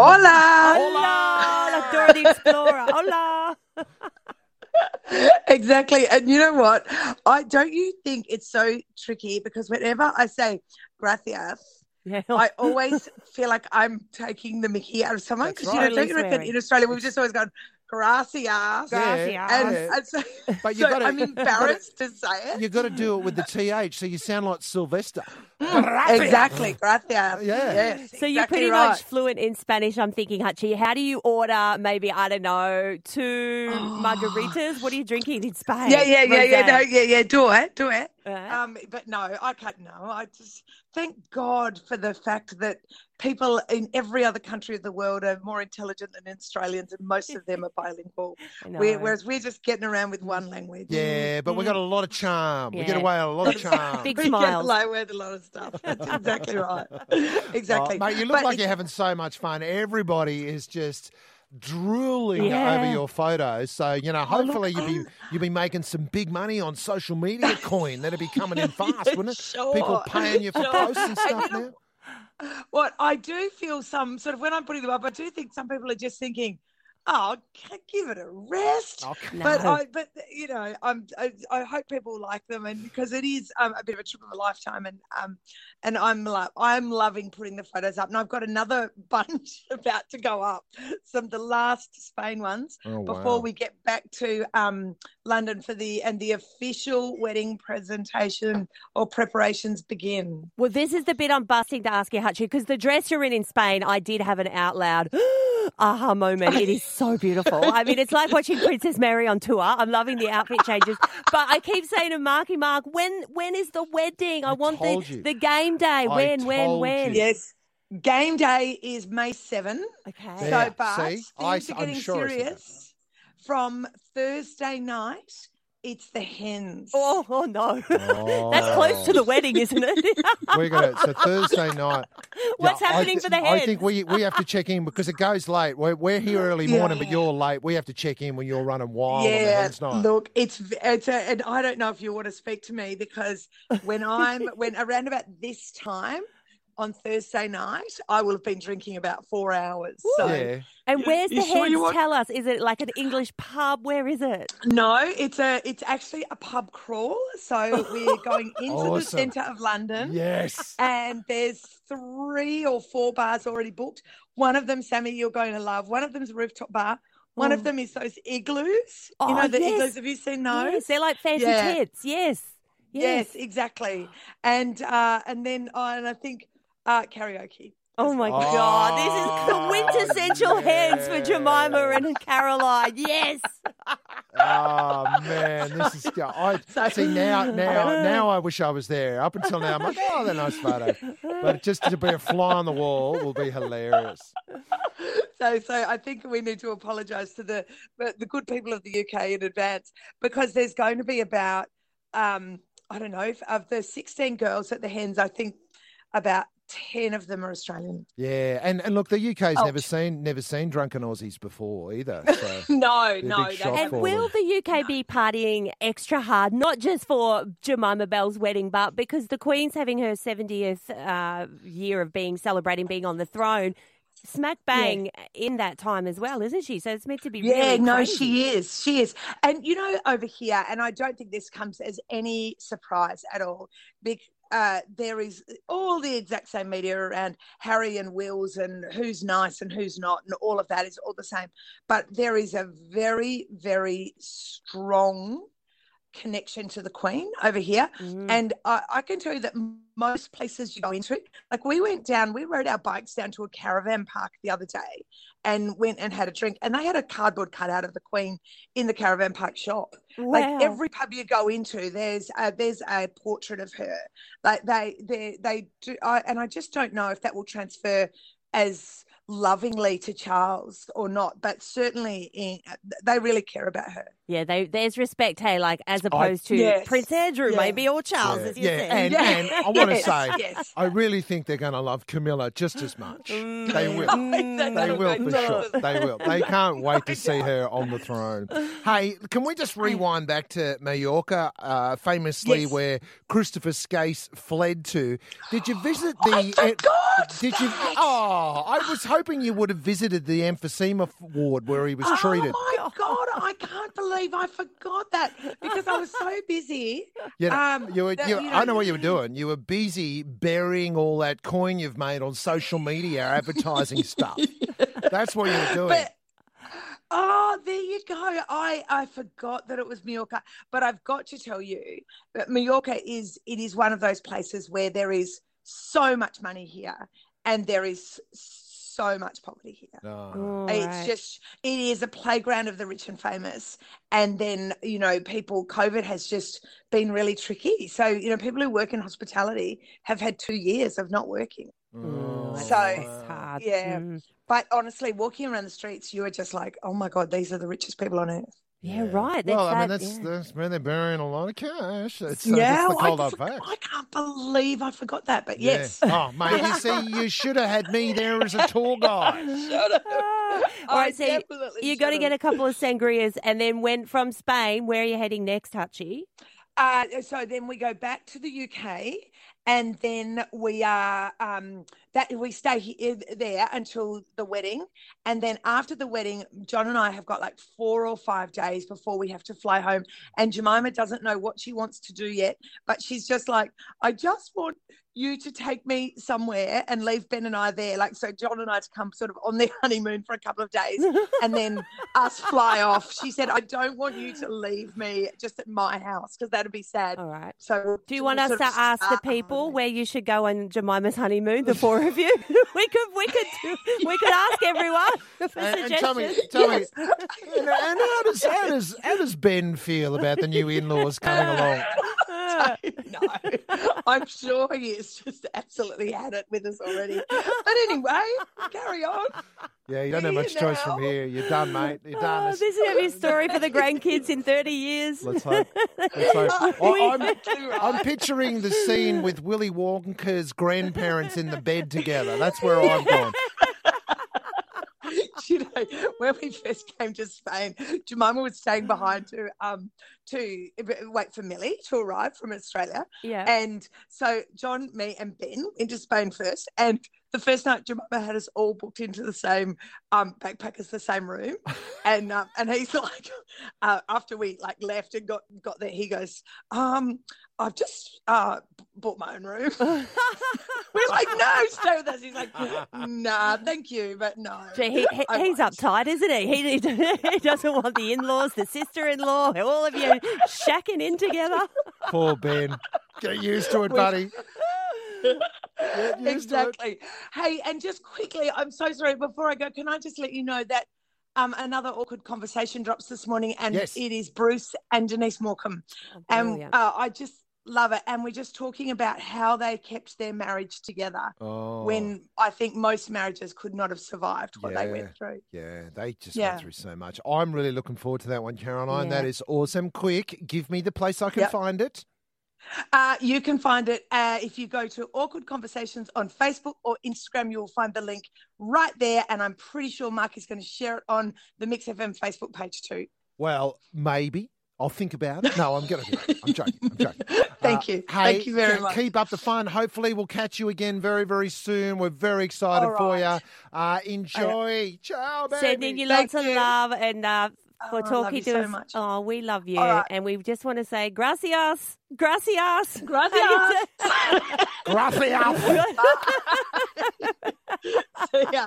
Hola. Hola, la Dora the Explorer. Hola. exactly. And you know what? I don't you think it's so tricky because whenever I say gracias, Yeah. I always feel like I'm taking the mickey out of someone because right. you know, don't you reckon in Australia we've just always gone gracias, Gracias. and, Yeah. and so, But you so gotta- I'm you gotta- embarrassed to say it. You got to do it with the th, so you sound like Sylvester. Mm, exactly, gracias. Yeah. Yes, So you're exactly pretty right. much fluent in Spanish, I'm thinking, Hutchie. How do you order maybe, I don't know, two margaritas? What are you drinking in Spain? Yeah, yeah, yeah, yeah, no, yeah, yeah. Do it, do it. Um, but no, I can't. No, I just thank God for the fact that people in every other country of the world are more intelligent than Australians, and most of them are bilingual. I. We're, whereas we're just getting around with one language. Yeah, but we got a lot of charm. We get away a lot of charm. Big we get smiles. away with a lot of stuff. That's exactly right. exactly. Oh, mate, you look But like it's- you're having so much fun. Everybody is just drooling Yeah. over your photos. So you know, oh, hopefully you'll be you'll be making some big money on social media coin. That'd be coming in fast, wouldn't it? Sure. People paying you for Sure. posts and And stuff now. What I do feel some sort of when I'm putting them up, I do think some people are just thinking, "Oh, c- give it a rest." Oh, No. But I, but you know, I'm, I, I hope people like them, and because it is um, a bit of a trip of a lifetime, and um, and I'm lo- I'm loving putting the photos up, and I've got another bunch about to go up, some of the last Spain ones Oh, before wow. we get back to um London for the and the official wedding presentation or preparations begin. Well, this is the bit I'm busting to ask you, Hutchie, because the dress you're in in Spain, I did have an out loud aha moment. It is so beautiful. I mean, it's like watching Princess Mary on tour. I'm loving the outfit changes. But I keep saying to Marky Mark, when when is the wedding? I, I want the, you. the game day. When, when, told when? you. Yes. Game day is May 7. Okay. So, Yeah, but see? things I- are getting sure I said that. serious. From Thursday night, it's the hens. Oh, oh no. Oh. That's close to the wedding, isn't it? We're gonna so Thursday night. What's Yeah, happening thi- for the hens? I think we we have to check in because it goes late. We're, we're here early morning, but you're late. We have to check in when you're running wild on the yeah, hens night. look, it's it's a, and I don't know if you want to speak to me because when I'm when around about this time on Thursday night, I will have been drinking about four hours. So yeah. and where's you the sure want- Tell us. Is it like an English pub? Where is it? no, it's a it's actually a pub crawl. So we're going into the centre of London. Yes. and there's three or four bars already booked. One of them, Sammy, you're going to love. One of them's a rooftop bar. One Oh. of them is those igloos. Oh, you know the yes. igloos. Have you seen those? Yes, they're like fancy Yeah. tits. Yes. Yes, exactly. And uh, and then uh, and I think uh, karaoke. Oh my Oh, God. This is the quintessential hands for Jemima and Caroline. Yes. Oh man, this is. go- I So- see now. Now, now I wish I was there. Up until now, I'm like, oh, they're nice photo. But just to be a fly on the wall will be hilarious. So so I think we need to apologise to the the the good people of the UK in advance because there's going to be about um, I don't know if, of the 16 girls at the hens. I think about 10 of them are Australian. Yeah, and and look, the UK's never seen never seen drunken Aussies before either. So No, no, big they shock And for will the UK be partying extra hard, not just for Jemima Bell's wedding, but because the Queen's having her 70th uh, year of being celebrating being on the throne, smack bang in that time as well, isn't she? So it's meant to be Yeah, really no, crazy. she is. She is. And you know, over here, and I don't think this comes as any surprise at all. Uh, there is all the exact same media around Harry and Wills and who's nice and who's not, and all of that is all the same. But there is a very, very strong connection to the Queen over here. Mm. And I, I can tell you that most places you go into, like we went down, we rode our bikes down to a caravan park the other day and went and had a drink. And they had a cardboard cutout of the Queen in the caravan park shop. Wow. Like every pub you go into, there's a, there's a portrait of her. Like they they they do, I, and I just don't know if that will transfer as lovingly to Charles or not. But certainly, in, they really care about her. Yeah, they, there's respect, hey, like as opposed to Yes. Prince Andrew, Yeah. maybe, or Charles, yeah, as you yeah. said. And, Yeah. and I want to Yes, say, yes. I really think they're going to love Camilla just as much. Mm. They will. They're They will for sure. They will. They can't wait to see her on the throne. Hey, can we just rewind back to Mallorca, uh, famously Yes. where Christopher Skase fled to? Did you visit the? I forgot Did you? Oh, I was hoping you would have visited the emphysema ward where he was treated. Oh my god, I can't believe I forgot that because I was so busy. You know, Um, you were, that, you, you I know- know what you were doing. You were busy burying all that coin you've made on social media advertising stuff. That's what you were doing. But oh, there you go. I I forgot that it was Mallorca, but I've got to tell you that Mallorca is it is one of those places where there is so much money here, and there is so much poverty here. No. All It's right. just it is a playground of the rich and famous. And then, you know, people COVID has just been really tricky. So, you know, people who work in hospitality have had two years of not working. Oh, So, hard. yeah. Mm. But honestly, walking around the streets, you are just like, oh my God, these are the richest people on earth. Yeah, right. Well, That's I mean, that, that's, yeah. that's where they're burying a lot of cash. It's, uh, yeah, that's the cold I, hard for- I can't believe I forgot that. But Yeah. yes. Oh, mate, you see, you should have had me there as a tour guide. Shut up. All so you, definitely you got to get a couple of sangrias and then went from Spain. Where are you heading next, Hutchie? Uh, so then we go back to the UK, and then we are um, that we stay here, there until the wedding, and then after the wedding, John and I have got like four or five days before we have to fly home. And Jemima doesn't know what she wants to do yet, but she's just like, I just want you to take me somewhere and leave Ben and I there. Like so, John and I to come sort of on their honeymoon for a couple of days, and then us fly off. She said, I don't want you to leave me just at my house because that'd be sad. All right. So Do you want us to ask the people um, where you should go on Jemima's honeymoon? The four of you. we could, we could, do, we could ask everyone for And, and tell me, suggestions. tell Yes. me, and, and how does how does how does Ben feel about the new in-laws coming along? No, I'm sure he has just absolutely had it with us already. But anyway, carry on. Yeah, you don't have Here much choice from here. You're done, mate. You're done. Oh, this is going to be a story for the grandkids in 30 years. Let's hope. Let's hope. Oh, I- I'm. I'm picturing the scene with Willy Wonka's grandparents in the bed together. That's where I'm going. you know, when we first came to Spain, Jemima was staying behind to um to wait for Millie to arrive from Australia. Yeah. And so John, me, and Ben went into Spain first. And the first night, Jemima had us all booked into the same um, backpackers, the same room. And um, and he's like, uh, after we like left and got got there, he goes, um, I've just uh, bought my own room. We're like, no, stay with us. He's like, nah, thank you, but no. Gee, he, he- he's won't." Uptight, isn't he? He, he doesn't want the in-laws, the sister-in-law, all of you shacking in together. Poor Ben. Get used to it, buddy. Get it. exactly. Hey, and just quickly, I'm so sorry. Before I go, can I just let you know that um, another awkward conversation drops this morning, and Yes. it is Bruce and Denise Morcombe, and uh, I just love it. And we're just talking about how they kept their marriage together Oh, when I think most marriages could not have survived what they went through. yeah, they just Yeah. went through so much. I'm really looking forward to that one, Caroline. Yeah. That is awesome. Quick, give me the place I can Yep. find it. Uh, you can find it uh, if you go to Awkward Conversations on Facebook or Instagram. You'll find the link right there, and I'm pretty sure Mark is going to share it on the Mix FM Facebook page too. Well, maybe. I'll think about it. No, I'm going to do it. I'm joking. I'm joking. Thank Uh, you. Hey, Thank you very ke- much. Keep up the fun. Hopefully, we'll catch you again very, very soon. We're very excited All for you. Uh, enjoy. Ciao, baby. Sending you Thank lots of love and uh, Oh, for I love talking you to so us. much. Oh, we love you. All right. And we just want to say gracias. Gracias. Gracias. Gracias. See ya.